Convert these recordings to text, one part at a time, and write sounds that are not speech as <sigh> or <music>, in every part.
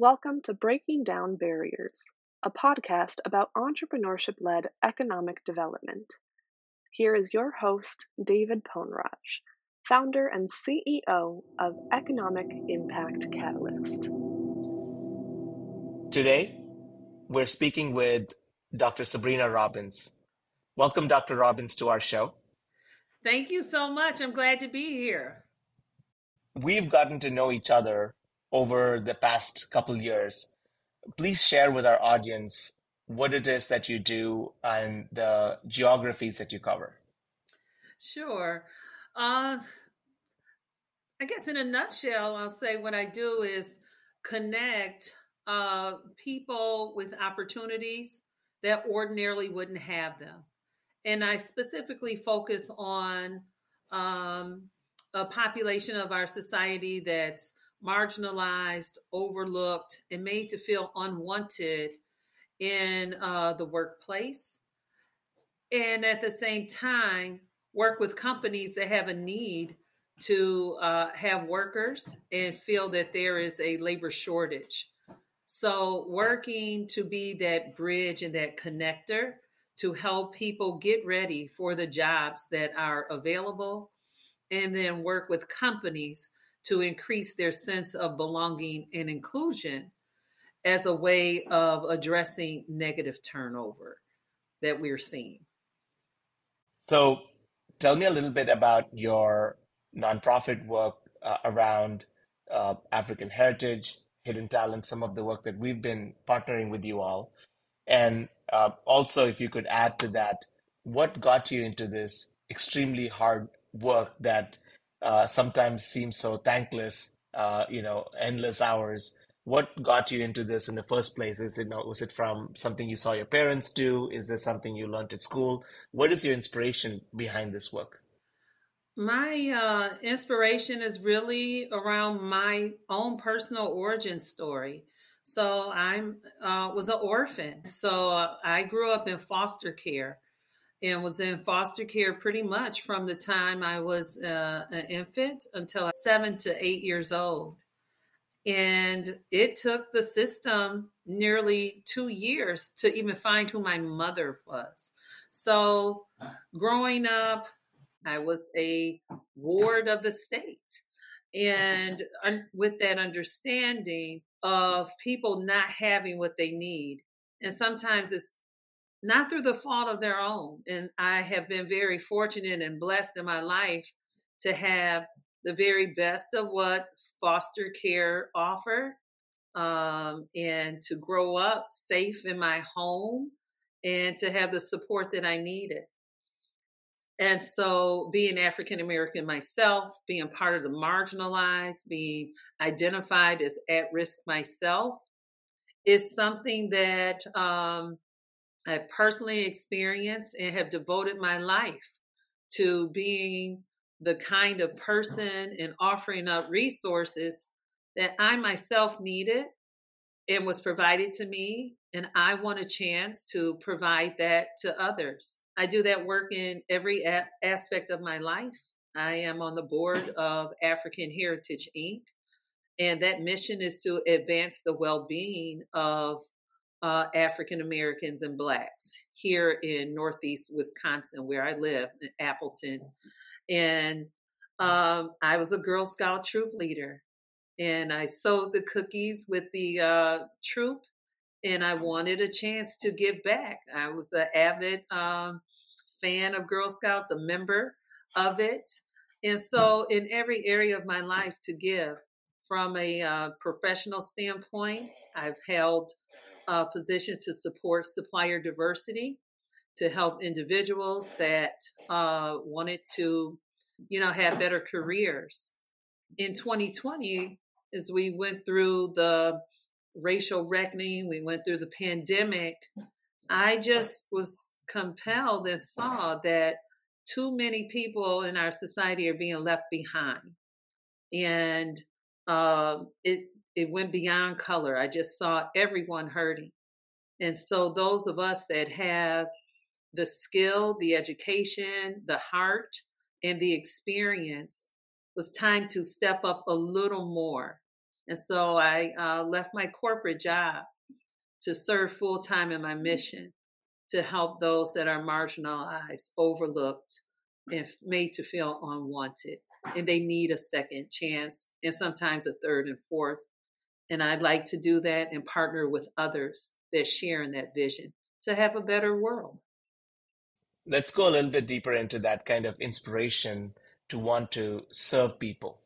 Welcome to Breaking Down Barriers, a podcast about entrepreneurship led economic development. Here is your host, David Ponraj, founder and CEO of Economic Impact Catalyst. Today, we're speaking with Dr. Sabrina Robins. Welcome, Dr. Robins, to our show. Thank you so much. I'm glad to be here. We've gotten to know each other over the past couple years. Please share with our audience what it is that you do and the geographies that you cover. Sure. Uh, I guess in a nutshell, I'll say what I do is connect uh, people with opportunities that ordinarily wouldn't have them. And I specifically focus on um, a population of our society that's marginalized, overlooked, and made to feel unwanted in uh, the workplace. And at the same time, work with companies that have a need to uh, have workers and feel that there is a labor shortage. So, working to be that bridge and that connector to help people get ready for the jobs that are available, and then work with companies to increase their sense of belonging and inclusion as a way of addressing negative turnover that we're seeing. So, tell me a little bit about your nonprofit work uh, around uh, African heritage, hidden talent, some of the work that we've been partnering with you all. And uh, also, if you could add to that, what got you into this extremely hard work that uh, sometimes seems so thankless, uh, you know, endless hours. What got you into this in the first place? Is it was it from something you saw your parents do? Is this something you learned at school? What is your inspiration behind this work? My uh, inspiration is really around my own personal origin story. So I'm uh, was an orphan. So uh, I grew up in foster care and was in foster care pretty much from the time I was uh, an infant until seven to eight years old. And it took the system nearly two years to even find who my mother was. So, growing up, I was a ward of the state. And with that understanding of people not having what they need, and sometimes it's not through the fault of their own. And I have been very fortunate and blessed in my life to have the very best of what foster care offer um, and to grow up safe in my home and to have the support that I needed. And so, being African American myself, being part of the marginalized, being identified as at risk myself, is something that um, I personally experienced and have devoted my life to being the kind of person and offering up resources that I myself needed and was provided to me. And I want a chance to provide that to others. I do that work in every a- aspect of my life. I am on the board of African Heritage Inc. And that mission is to advance the well being of uh, African Americans and Blacks here in Northeast Wisconsin, where I live in Appleton. And um, I was a Girl Scout troop leader, and I sewed the cookies with the uh, troop, and I wanted a chance to give back. I was an avid um, fan of Girl Scouts, a member of it. And so, in every area of my life, to give from a uh, professional standpoint, I've held uh, position to support supplier diversity to help individuals that uh, wanted to, you know, have better careers. In 2020, as we went through the racial reckoning, we went through the pandemic, I just was compelled and saw that too many people in our society are being left behind. And uh, it it went beyond color. I just saw everyone hurting. And so, those of us that have the skill, the education, the heart, and the experience, was time to step up a little more And so I uh, left my corporate job to serve full time in my mission to help those that are marginalized, overlooked, and made to feel unwanted. And they need a second chance and sometimes a third and fourth. And I'd like to do that and partner with others that share in that vision to have a better world. Let's go a little bit deeper into that kind of inspiration to want to serve people.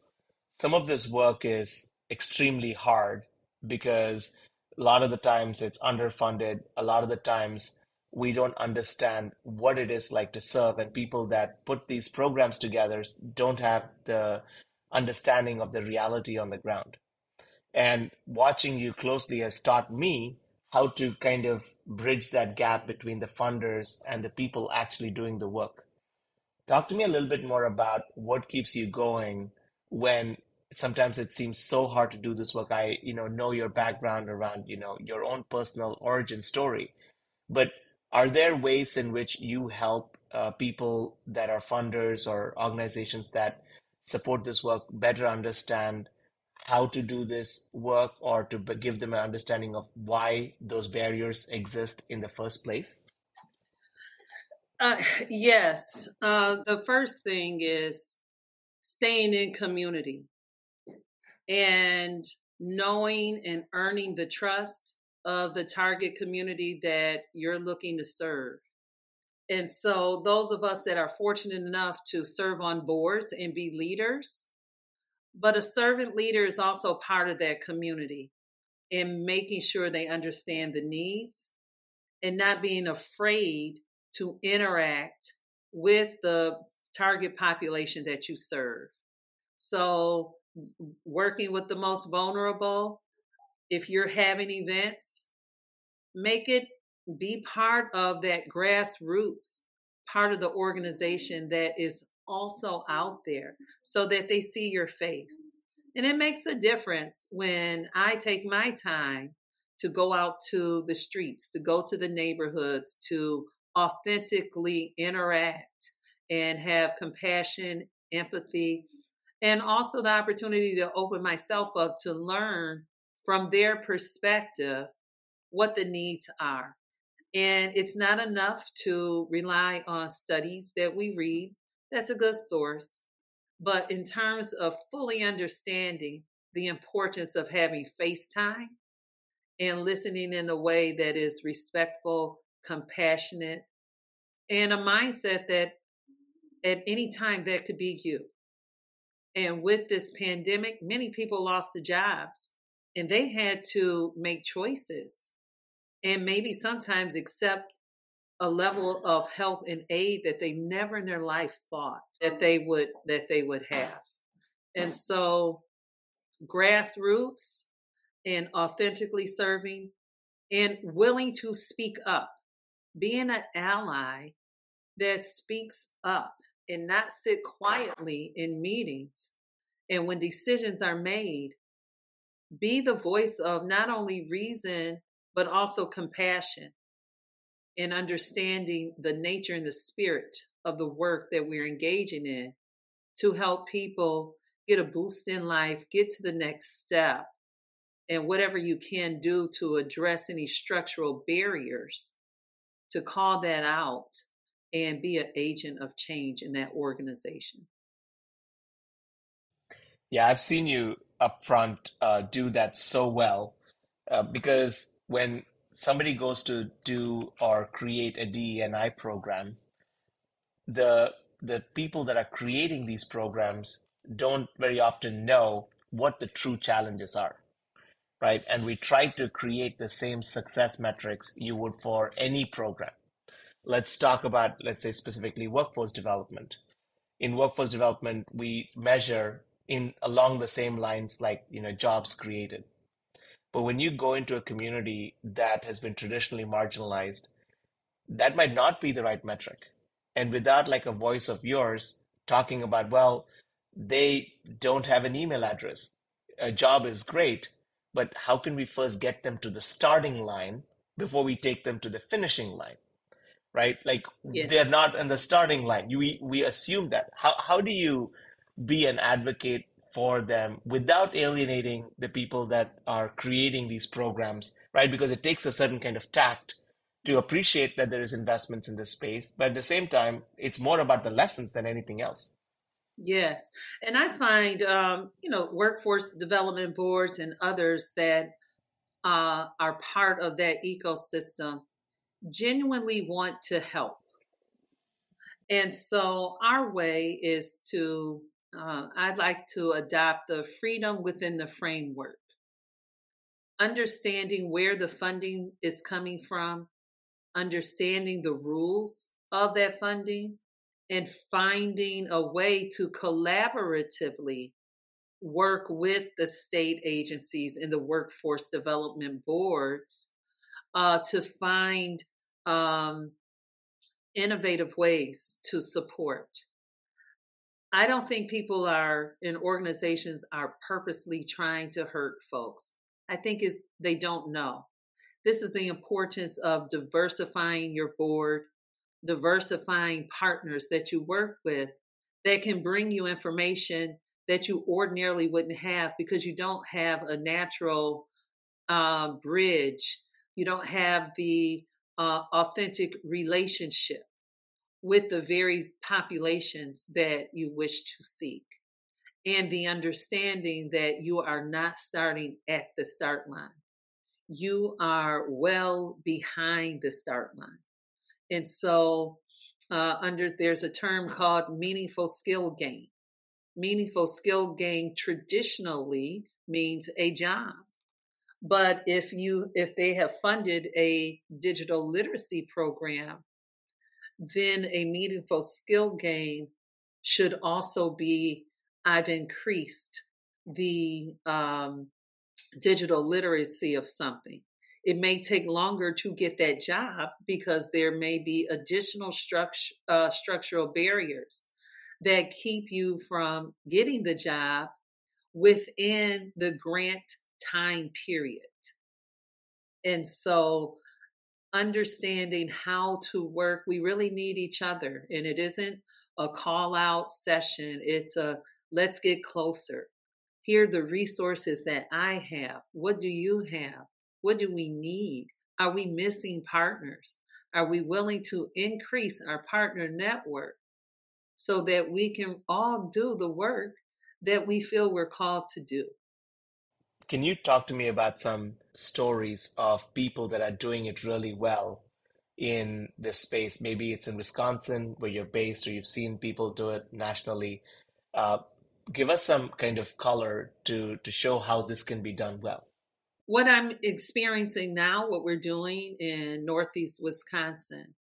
Some of this work is extremely hard because a lot of the times it's underfunded. A lot of the times we don't understand what it is like to serve, and people that put these programs together don't have the understanding of the reality on the ground. And watching you closely has taught me how to kind of bridge that gap between the funders and the people actually doing the work. Talk to me a little bit more about what keeps you going when sometimes it seems so hard to do this work. I, you know, know your background around, you know, your own personal origin story, but are there ways in which you help uh, people that are funders or organizations that support this work better understand how to do this work or to give them an understanding of why those barriers exist in the first place? Uh, yes. Uh, the first thing is staying in community and knowing and earning the trust of the target community that you're looking to serve. And so, those of us that are fortunate enough to serve on boards and be leaders, but a servant leader is also part of that community in making sure they understand the needs and not being afraid to interact with the target population that you serve. So, working with the most vulnerable, if you're having events, make it be part of that grassroots part of the organization that is also out there so that they see your face. And it makes a difference when I take my time to go out to the streets, to go to the neighborhoods, to authentically interact and have compassion, empathy, and also the opportunity to open myself up to learn from their perspective what the needs are. And it's not enough to rely on studies that we read. That's a good source. But in terms of fully understanding the importance of having FaceTime and listening in a way that is respectful, compassionate, and a mindset that at any time that could be you. And with this pandemic, many people lost their jobs and they had to make choices and maybe sometimes accept a level of help and aid that they never in their life thought that they would that they would have. And so grassroots and authentically serving and willing to speak up being an ally that speaks up and not sit quietly in meetings and when decisions are made be the voice of not only reason, but also compassion and understanding the nature and the spirit of the work that we're engaging in to help people get a boost in life, get to the next step, and whatever you can do to address any structural barriers, to call that out and be an agent of change in that organization. Yeah, I've seen you upfront uh, do that so well uh, because when somebody goes to do or create a DEI program, the the people that are creating these programs don't very often know what the true challenges are, right? And we try to create the same success metrics you would for any program. Let's talk about, let's say specifically workforce development. In workforce development, we measure in along the same lines like you know jobs created but when you go into a community that has been traditionally marginalized that might not be the right metric. And without like a voice of yours talking about well they don't have an email address a job is great but how can we first get them to the starting line before we take them to the finishing line right? Like yes. they're not in the starting line. You, we we assume that. How how do you be an advocate for them without alienating the people that are creating these programs, right? Because it takes a certain kind of tact to appreciate that there is investments in this space, but at the same time, it's more about the lessons than anything else. Yes, and I find um, you know workforce development boards and others that uh, are part of that ecosystem genuinely want to help. And so our way is to, uh, I'd like to adopt the freedom within the framework, understanding where the funding is coming from, understanding the rules of that funding, and finding a way to collaboratively work with the state agencies and the workforce development boards uh, to find um, innovative ways to support. I don't think people are in organizations are purposely trying to hurt folks. I think is they don't know. This is the importance of diversifying your board, diversifying partners that you work with that can bring you information that you ordinarily wouldn't have because you don't have a natural uh, bridge. You don't have the uh, authentic relationship with the very populations that you wish to seek. And the understanding that you are not starting at the start line. You are well behind the start line. And so, uh, under there's a term called meaningful skill gain meaningful skill gain traditionally means a job. But if you if they have funded a digital literacy program, then a meaningful skill gain should also be I've increased the um, digital literacy of something. It may take longer to get that job because there may be additional structure, uh, structural barriers that keep you from getting the job within the grant time period. And so, understanding how to work, we really need each other. And it isn't a call out session, it's a let's get closer. Here are the resources that I have. What do you have? What do we need? Are we missing partners? Are we willing to increase our partner network so that we can all do the work that we feel we're called to do. Can you talk to me about some stories of people that are doing it really well in this space? Maybe it's in Wisconsin where you're based, or you've seen people do it nationally. Uh, give us some kind of color to to show how this can be done well. What I'm experiencing now, what we're doing in Northeast Wisconsin,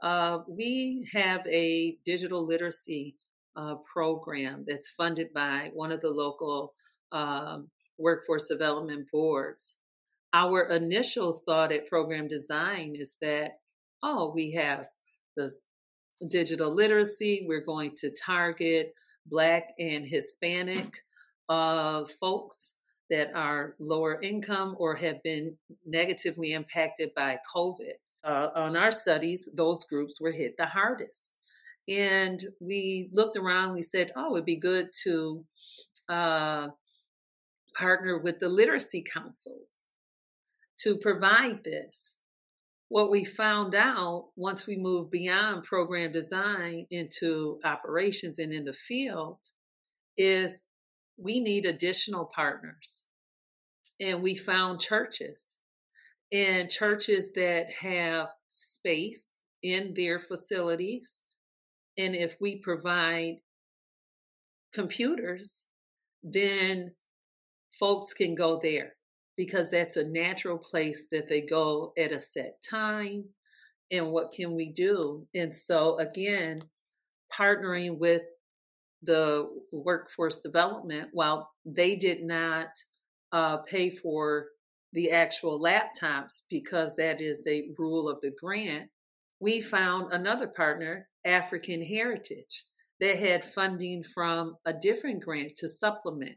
uh, we have a digital literacy uh, program that's funded by one of the local um, workforce development boards. Our initial thought at program design is that, oh, we have the digital literacy, we're going to target Black and Hispanic uh, folks that are lower income or have been negatively impacted by COVID uh, on our studies, those groups were hit the hardest. And we looked around, we said, oh, it'd be good to uh, partner with the literacy councils to provide this. What we found out once we moved beyond program design into operations and in the field is we need additional partners. And we found churches and churches that have space in their facilities. And if we provide computers, then folks can go there because that's a natural place that they go at a set time. And what can we do? And so, again, partnering with the workforce development, while they did not uh, pay for the actual laptops because that is a rule of the grant, we found another partner, African Heritage, that had funding from a different grant to supplement.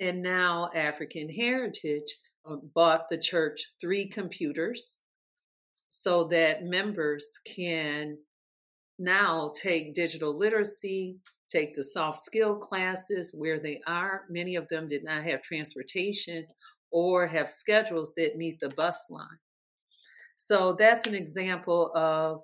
And now African Heritage uh, bought the church three computers so that members can now take digital literacy take the soft skill classes where they are. Many of them did not have transportation or have schedules that meet the bus line. So that's an example of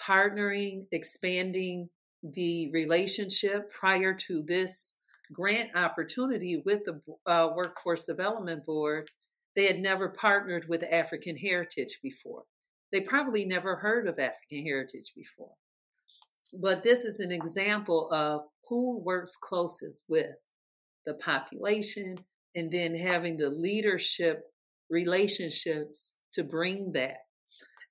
partnering, expanding the relationship prior to this grant opportunity with the uh, Workforce Development Board. They had never partnered with African Heritage before. They probably never heard of African Heritage before. But this is an example of who works closest with the population and then having the leadership relationships to bring that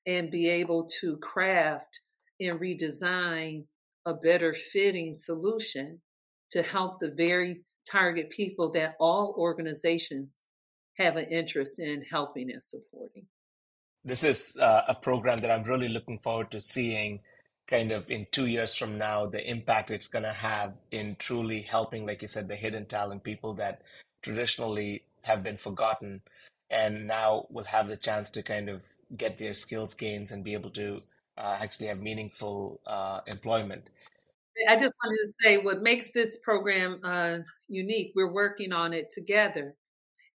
and be able to craft and redesign a better fitting solution to help the very target people that all organizations have an interest in helping and supporting. This is uh, a program that I'm really looking forward to seeing kind of in two years from now, the impact it's going to have in truly helping, like you said, the hidden talent people that traditionally have been forgotten and now will have the chance to kind of get their skills gains and be able to uh, actually have meaningful uh, employment. I just wanted to say what makes this program uh, unique, we're working on it together,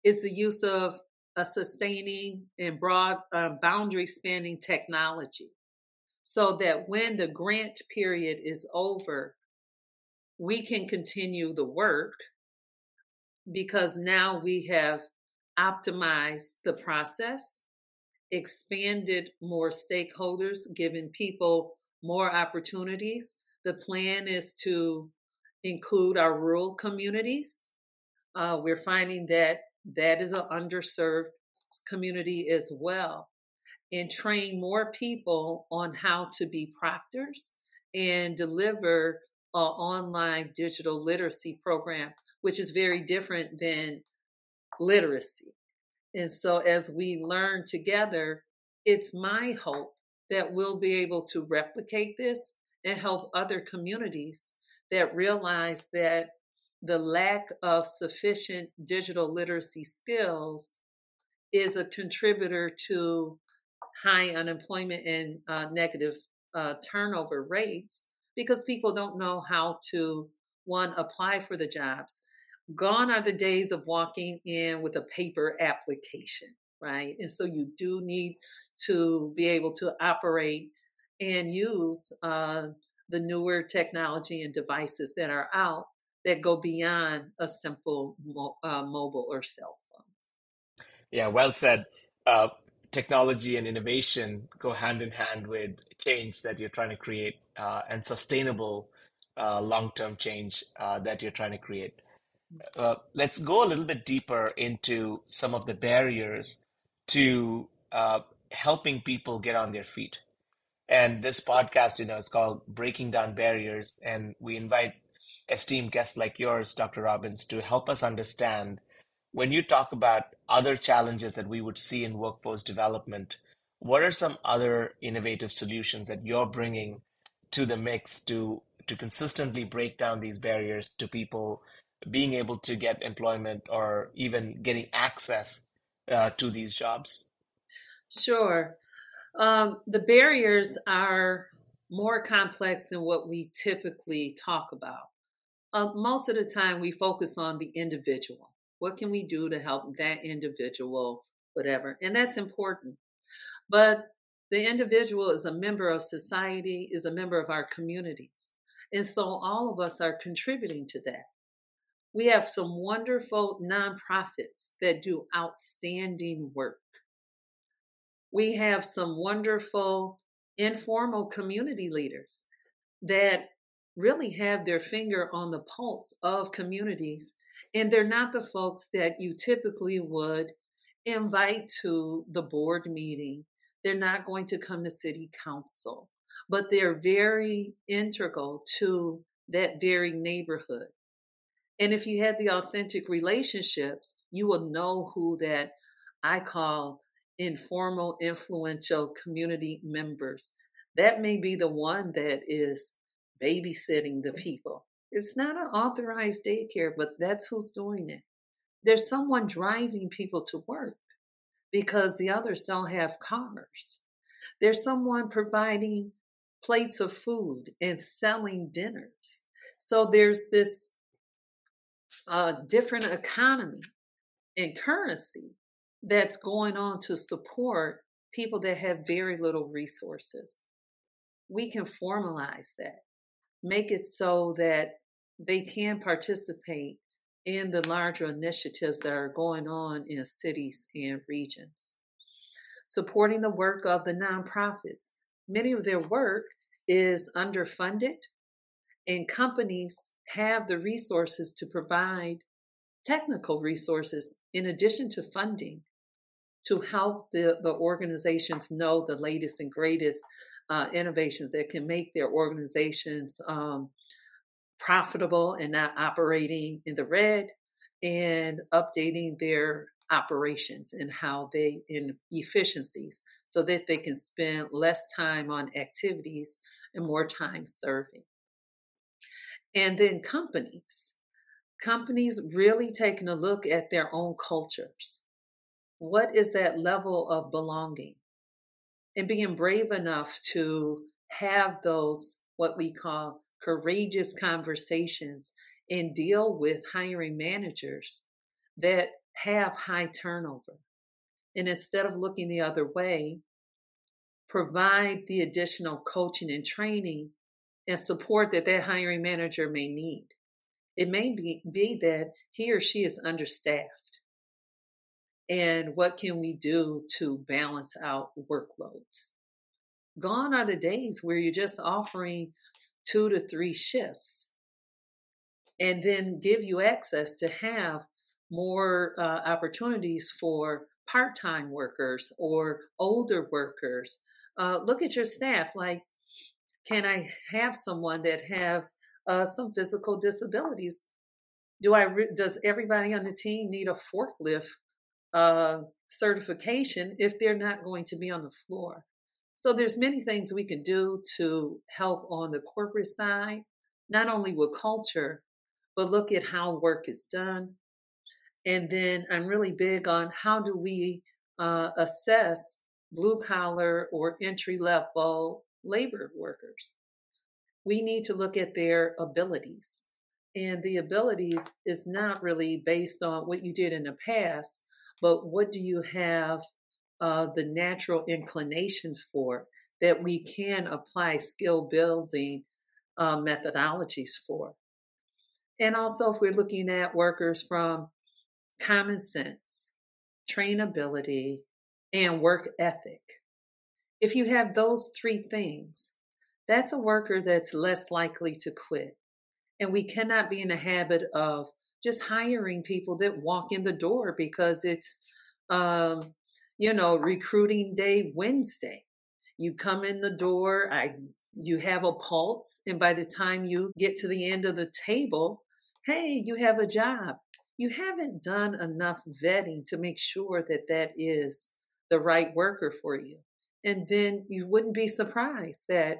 is the use of a sustaining and broad uh, boundary spanning technology so that when the grant period is over, we can continue the work because now we have optimized the process, expanded more stakeholders, given people more opportunities. The plan is to include our rural communities. Uh, we're finding that that is an underserved community as well, and train more people on how to be proctors and deliver an online digital literacy program which is very different than literacy. And so, as we learn together, it's my hope that we'll be able to replicate this and help other communities that realize that the lack of sufficient digital literacy skills is a contributor to high unemployment and uh, negative uh, turnover rates because people don't know how to one apply for the jobs Gone are the days of walking in with a paper application, right? And so you do need to be able to operate and use uh, the newer technology and devices that are out that go beyond a simple mo- uh, mobile or cell phone. Yeah, well said. Uh, technology and innovation go hand in hand with change that you're trying to create uh, and sustainable uh, long term change uh, that you're trying to create. Uh, let's go a little bit deeper into some of the barriers to uh, helping people get on their feet. And this podcast, you know, is called Breaking Down Barriers. And we invite esteemed guests like yours, Dr. Robins, to help us understand when you talk about other challenges that we would see in workforce development, what are some other innovative solutions that you're bringing to the mix to to consistently break down these barriers to people being able to get employment or even getting access uh, to these jobs? Sure. Um, the barriers are more complex than what we typically talk about. Uh, most of the time, we focus on the individual. What can we do to help that individual, whatever? And that's important. But the individual is a member of society, is a member of our communities. And so all of us are contributing to that. We have some wonderful nonprofits that do outstanding work. We have some wonderful informal community leaders that really have their finger on the pulse of communities. And they're not the folks that you typically would invite to the board meeting. They're not going to come to city council, but they're very integral to that very neighborhood. And if you had the authentic relationships, you will know who that I call informal, influential community members. That may be the one that is babysitting the people. It's not an authorized daycare, but that's who's doing it. There's someone driving people to work because the others don't have cars. There's someone providing plates of food and selling dinners. So there's this uh, different economy and currency that's going on to support people that have very little resources. We can formalize that, make it so that they can participate in the larger initiatives that are going on in cities and regions. Supporting the work of the nonprofits. Many of their work is underfunded, and companies have the resources to provide technical resources in addition to funding to help the, the organizations know the latest and greatest uh, innovations that can make their organizations um, profitable and not operating in the red and updating their operations and how they in efficiencies so that they can spend less time on activities and more time serving. And then companies. Companies really taking a look at their own cultures what is that level of belonging and being brave enough to have those what we call courageous conversations and deal with hiring managers that have high turnover. And instead of looking the other way, provide the additional coaching and training and support that that hiring manager may need. It may be, be that he or she is understaffed. And what can we do to balance out workloads? Gone are the days where you're just offering two to three shifts and then give you access to have more uh, opportunities for part time workers or older workers. Uh, look at your staff. Like, can I have someone that have uh, some physical disabilities? Do I? Re- does everybody on the team need a forklift uh, certification if they're not going to be on the floor? So there's many things we can do to help on the corporate side, not only with culture, but look at how work is done. And then I'm really big on how do we uh, assess blue collar or entry level labor workers. We need to look at their abilities. And the abilities is not really based on what you did in the past, but what do you have uh, the natural inclinations for that we can apply skill building uh, methodologies for. And also, if we're looking at workers from common sense, trainability, and work ethic, if you have those three things, that's a worker that's less likely to quit. And we cannot be in the habit of just hiring people that walk in the door because it's um, you know, recruiting day Wednesday. You come in the door, I you have a pulse, and by the time you get to the end of the table, hey, you have a job. You haven't done enough vetting to make sure that that is the right worker for you. And then you wouldn't be surprised that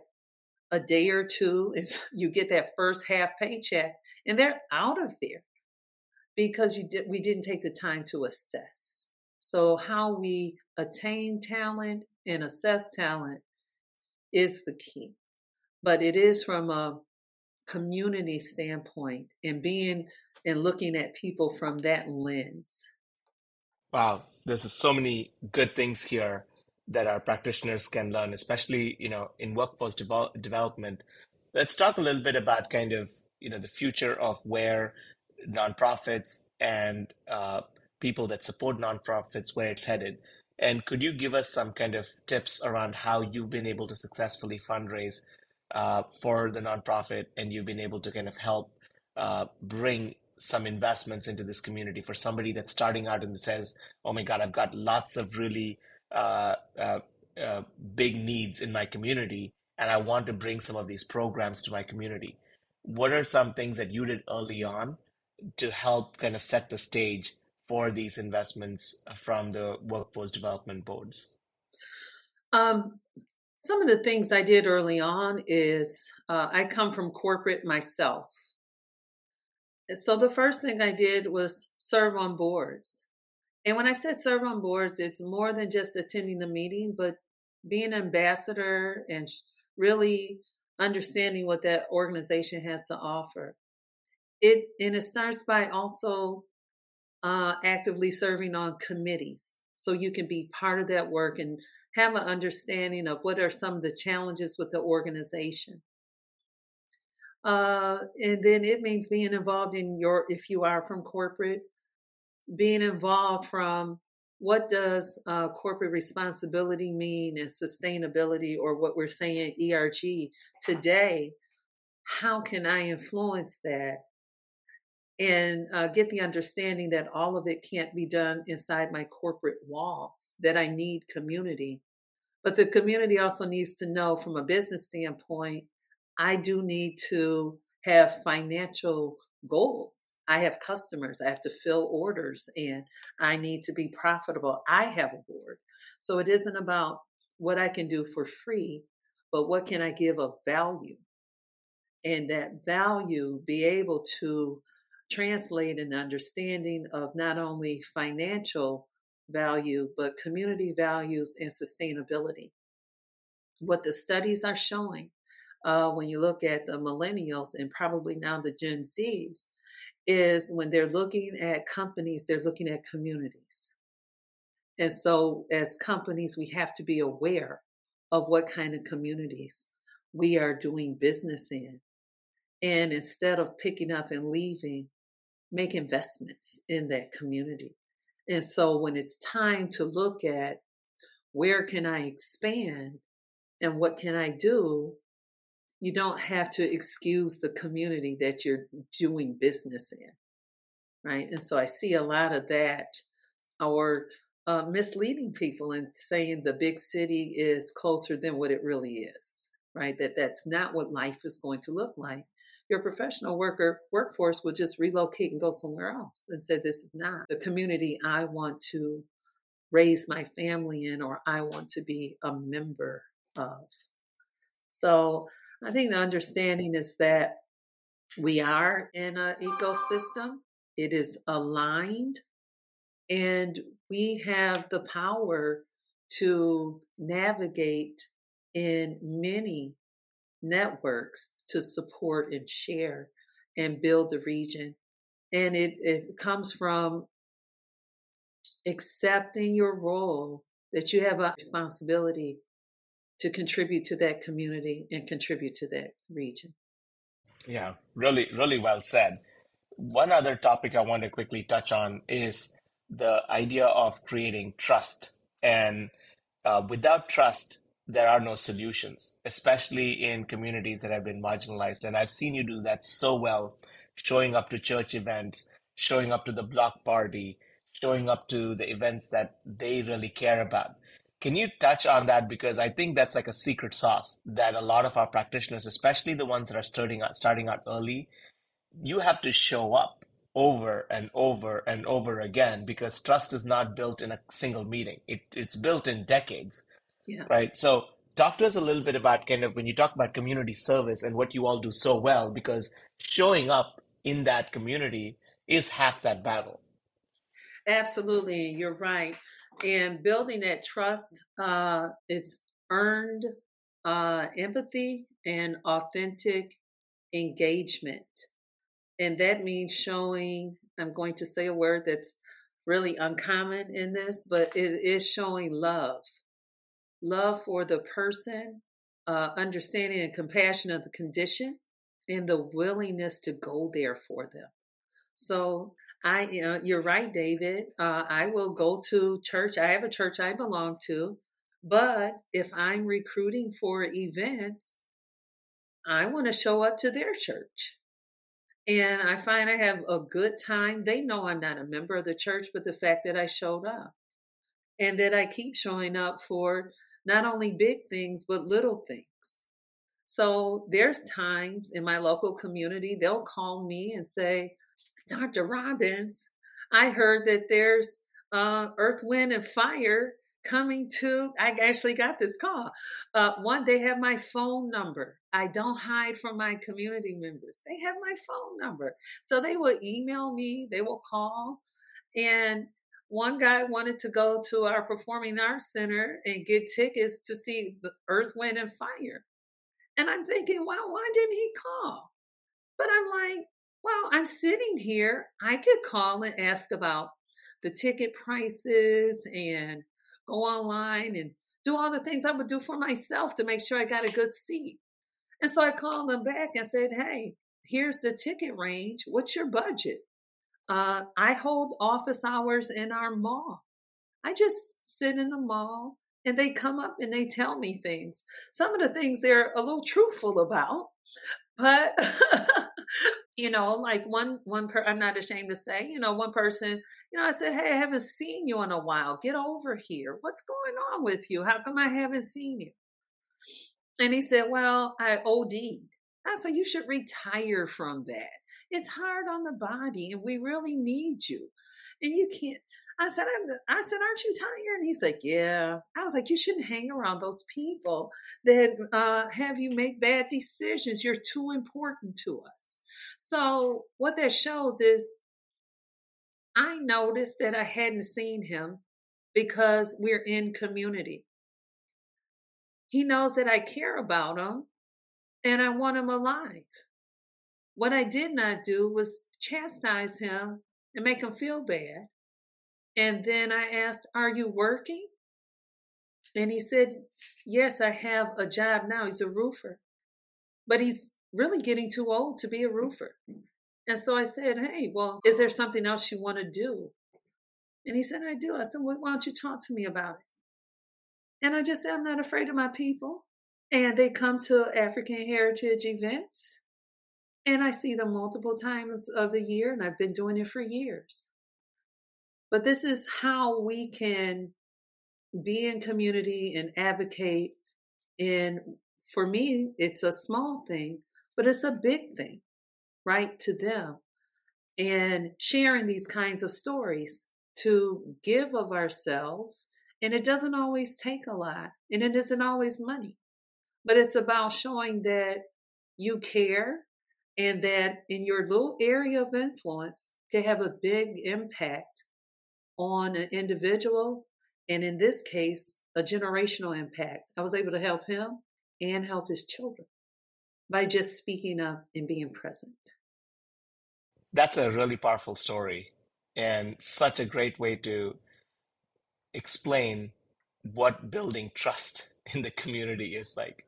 a day or two is <laughs> you get that first half paycheck and they're out of there because you did we didn't take the time to assess. So, how we attain talent and assess talent is the key. But it is from a community standpoint and being and looking at people from that lens. Wow, there's so many good things here that our practitioners can learn, especially you know in workforce de- development. Let's talk a little bit about kind of you know the future of where nonprofits and uh, people that support nonprofits where it's headed. And could you give us some kind of tips around how you've been able to successfully fundraise uh, for the nonprofit and you've been able to kind of help uh, bring some investments into this community for somebody that's starting out and says, oh my God, I've got lots of really uh, uh, uh big needs in my community and I want to bring some of these programs to my community. What are some things that you did early on to help kind of set the stage for these investments from the workforce development boards? Um, some of the things I did early on is uh, I come from corporate myself. So the first thing I did was serve on boards. And when I said serve on boards, it's more than just attending the meeting, but being an ambassador and really understanding what that organization has to offer. It and it starts by also uh, actively serving on committees, so you can be part of that work and have an understanding of what are some of the challenges with the organization. Uh, and then it means being involved in your, if you are from corporate, being involved from what does uh, corporate responsibility mean and sustainability, or what we're saying ERG today? How can I influence that? And uh, get the understanding that all of it can't be done inside my corporate walls, that I need community. But the community also needs to know from a business standpoint, I do need to have financial goals. I have customers, I have to fill orders, and I need to be profitable. I have a board. So it isn't about what I can do for free, but what can I give of value? And that value be able to translate an understanding of not only financial value, but community values and sustainability. What the studies are showing uh, when you look at the millennials and probably now the Gen Zs, is when they're looking at companies, they're looking at communities. And so, as companies, we have to be aware of what kind of communities we are doing business in. And instead of picking up and leaving, make investments in that community. And so, when it's time to look at where can I expand and what can I do, you don't have to excuse the community that you're doing business in. Right. And so I see a lot of that or uh, misleading people and saying the big city is closer than what it really is. Right. That that's not what life is going to look like. Your professional worker workforce will just relocate and go somewhere else and say, this is not the community I want to raise my family in or I want to be a member of. So I think the understanding is that we are in an ecosystem, it is aligned, and we have the power to navigate in many networks to support and share and build the region. And it, it comes from accepting your role that you have a responsibility to contribute to that community and contribute to that region. Yeah, really, really well said. One other topic I want to quickly touch on is the idea of creating trust. And uh, without trust, there are no solutions, especially in communities that have been marginalized. And I've seen you do that so well, showing up to church events, showing up to the block party, showing up to the events that they really care about. Can you touch on that? Because I think that's like a secret sauce that a lot of our practitioners, especially the ones that are starting out, starting out early, you have to show up over and over and over again because trust is not built in a single meeting. It, it's built in decades. Yeah. Right. So talk to us a little bit about kind of when you talk about community service and what you all do so well, because showing up in that community is half that battle. Absolutely. You're right and building that trust uh, it's earned uh, empathy and authentic engagement and that means showing i'm going to say a word that's really uncommon in this but it is showing love love for the person uh, understanding and compassion of the condition and the willingness to go there for them so I, uh, you're right, David. Uh, I will go to church. I have a church I belong to, but if I'm recruiting for events, I want to show up to their church. And I find I have a good time. They know I'm not a member of the church, but the fact that I showed up and that I keep showing up for not only big things, but little things. So there's times in my local community, they'll call me and say, Dr. Robins, I heard that there's uh, Earth, Wind, and Fire coming to. I actually got this call. Uh, one, they have my phone number. I don't hide from my community members. They have my phone number. So they will email me, they will call. And one guy wanted to go to our Performing Arts Center and get tickets to see the Earth, Wind, and Fire. And I'm thinking, why didn't he call? But I'm like, well, I'm sitting here. I could call and ask about the ticket prices and go online and do all the things I would do for myself to make sure I got a good seat. And so I called them back and said, hey, here's the ticket range. What's your budget? Uh, I hold office hours in our mall. I just sit in the mall and they come up and they tell me things. Some of the things they're a little truthful about, but <laughs> you know, like one one per I'm not ashamed to say, you know, one person, you know, I said, Hey, I haven't seen you in a while. Get over here. What's going on with you? How come I haven't seen you? And he said, Well, I OD'd. I said, You should retire from that. It's hard on the body and we really need you. And you can't I said, I said, aren't you tired? And he's like, yeah. I was like, you shouldn't hang around those people that uh, have you make bad decisions. You're too important to us. So what that shows is I noticed that I hadn't seen him because we're in community. He knows that I care about him and I want him alive. What I did not do was chastise him and make him feel bad. And then I asked, Are you working? And he said, Yes, I have a job now. He's a roofer, but he's really getting too old to be a roofer. And so I said, Hey, well, is there something else you want to do? And he said, I do. I said, well, Why don't you talk to me about it? And I just said, I'm not afraid of my people. And they come to African heritage events. And I see them multiple times of the year, and I've been doing it for years. But this is how we can be in community and advocate. And for me, it's a small thing, but it's a big thing, right, to them. And sharing these kinds of stories to give of ourselves. And it doesn't always take a lot, and it isn't always money, but it's about showing that you care and that in your little area of influence can have a big impact on an individual, and in this case, a generational impact. I was able to help him and help his children by just speaking up and being present. That's a really powerful story and such a great way to explain what building trust <laughs> in the community is like.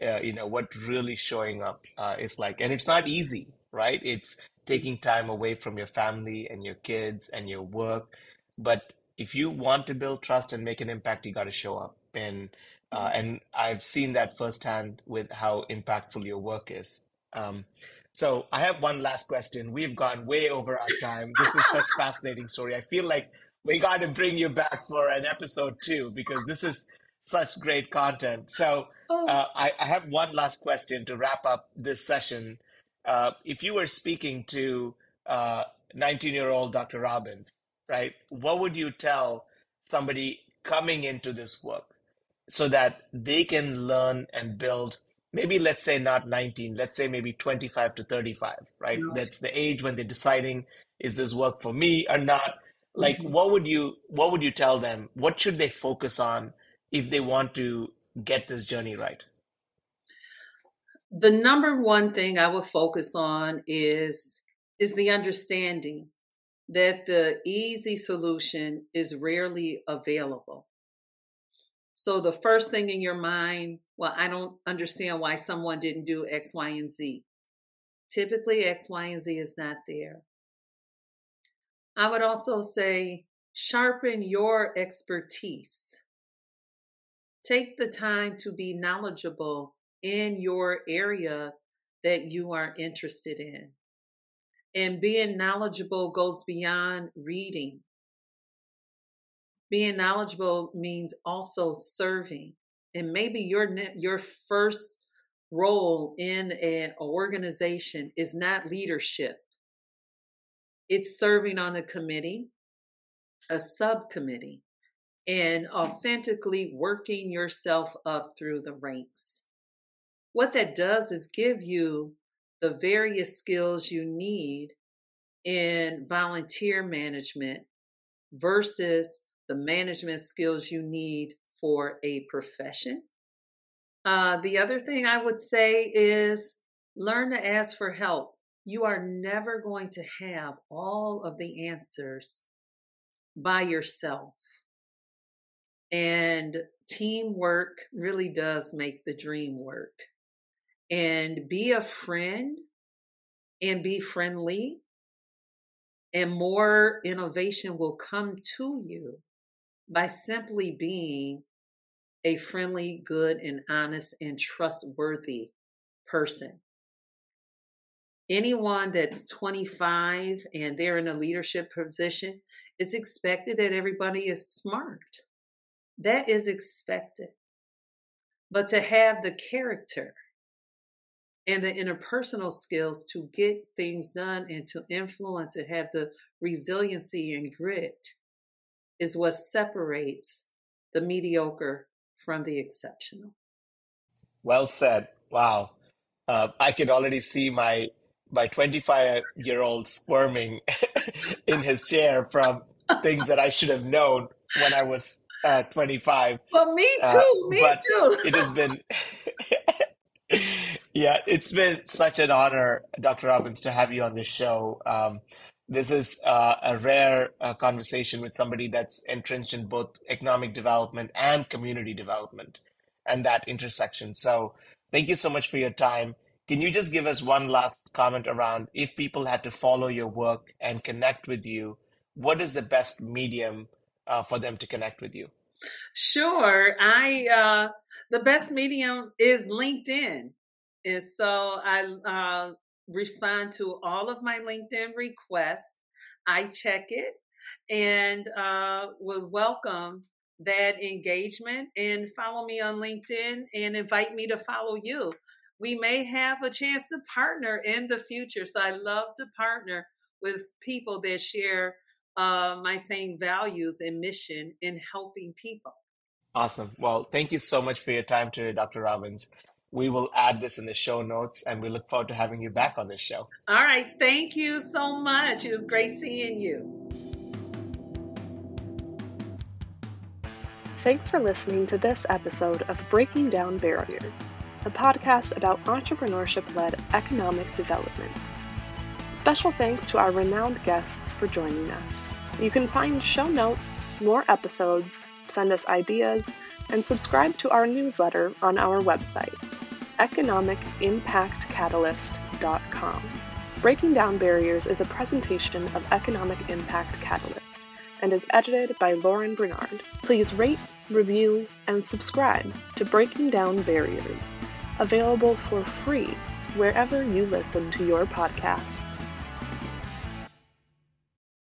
Uh, you know what really showing up uh, is like, and it's not easy, right? It's taking time away from your family and your kids and your work but if you want to build trust and make an impact, you got to show up. And uh, mm-hmm. and I've seen that firsthand with how impactful your work is. Um, so I have one last question. We've gone way over our time. This is such <laughs> fascinating story. I feel like we got to bring you back for an episode two because this is such great content. So oh. uh, I, I, have one last question to wrap up this session. Uh, if you were speaking to 19 uh, year old Dr. Robins, right? What would you tell somebody coming into this work so that they can learn and build? Maybe let's say not 19, let's say maybe 25 to 35, right? Yeah. That's the age when they're deciding is this work for me or not? Like mm-hmm. what would you what would you tell them? What should they focus on if they want to get this journey right? The number one thing I would focus on is is the understanding that the easy solution is rarely available. So the first thing in your mind, well, I don't understand why someone didn't do X, Y, and Z. Typically, X, Y, and Z is not there. I would also say sharpen your expertise. Take the time to be knowledgeable in your area that you are interested in. And being knowledgeable goes beyond reading. Being knowledgeable means also serving. And maybe your your first role in an organization is not leadership. It's serving on a committee, a subcommittee, and authentically working yourself up through the ranks. What that does is give you the various skills you need in volunteer management versus the management skills you need for a profession Uh, the other thing I would say is learn to ask for help. You are never going to have all of the answers by yourself. And teamwork really does make the dream work. And be a friend and be friendly, and more innovation will come to you by simply being a friendly, good, and honest and trustworthy person. Anyone that's 25 and they're in a leadership position, it's expected that everybody is smart. That is expected. But to have the character and the interpersonal skills to get things done and to influence and have the resiliency and grit is what separates the mediocre from the exceptional. Well said. Wow. Uh, I can already see my my 25 year old squirming <laughs> in his chair from things that I should have known when I was uh, 25. Well, me uh, too. Me too. <laughs> it has been <laughs> yeah, it's been such an honor, Dr. Robins, to have you on this show. Um, this is uh, a rare uh, conversation with somebody that's entrenched in both economic development and community development and that intersection. So, thank you so much for your time. Can you just give us one last comment around if people had to follow your work and connect with you, what is the best medium uh, for them to connect with you? Sure. I uh, the best medium is LinkedIn. And so I uh, respond to all of my LinkedIn requests. I check it and uh, would welcome that engagement and follow me on LinkedIn and invite me to follow you. We may have a chance to partner in the future. So I love to partner with people that share uh, my same values and mission in helping people. Awesome. Well, thank you so much for your time today, Dr. Robins. We will add this in the show notes and we look forward to having you back on this show. All right. Thank you so much. It was great seeing you. Thanks for listening to this episode of Breaking Down Barriers, a podcast about entrepreneurship led economic development. Special thanks to our renowned guests for joining us. You can find show notes, more episodes, send us ideas, and subscribe to our newsletter on our website, economicimpactcatalyst.com. Breaking Down Barriers is a presentation of Economic Impact Catalyst and is edited by Lauren Bernard. Please rate, review, and subscribe to Breaking Down Barriers, available for free wherever you listen to your podcasts.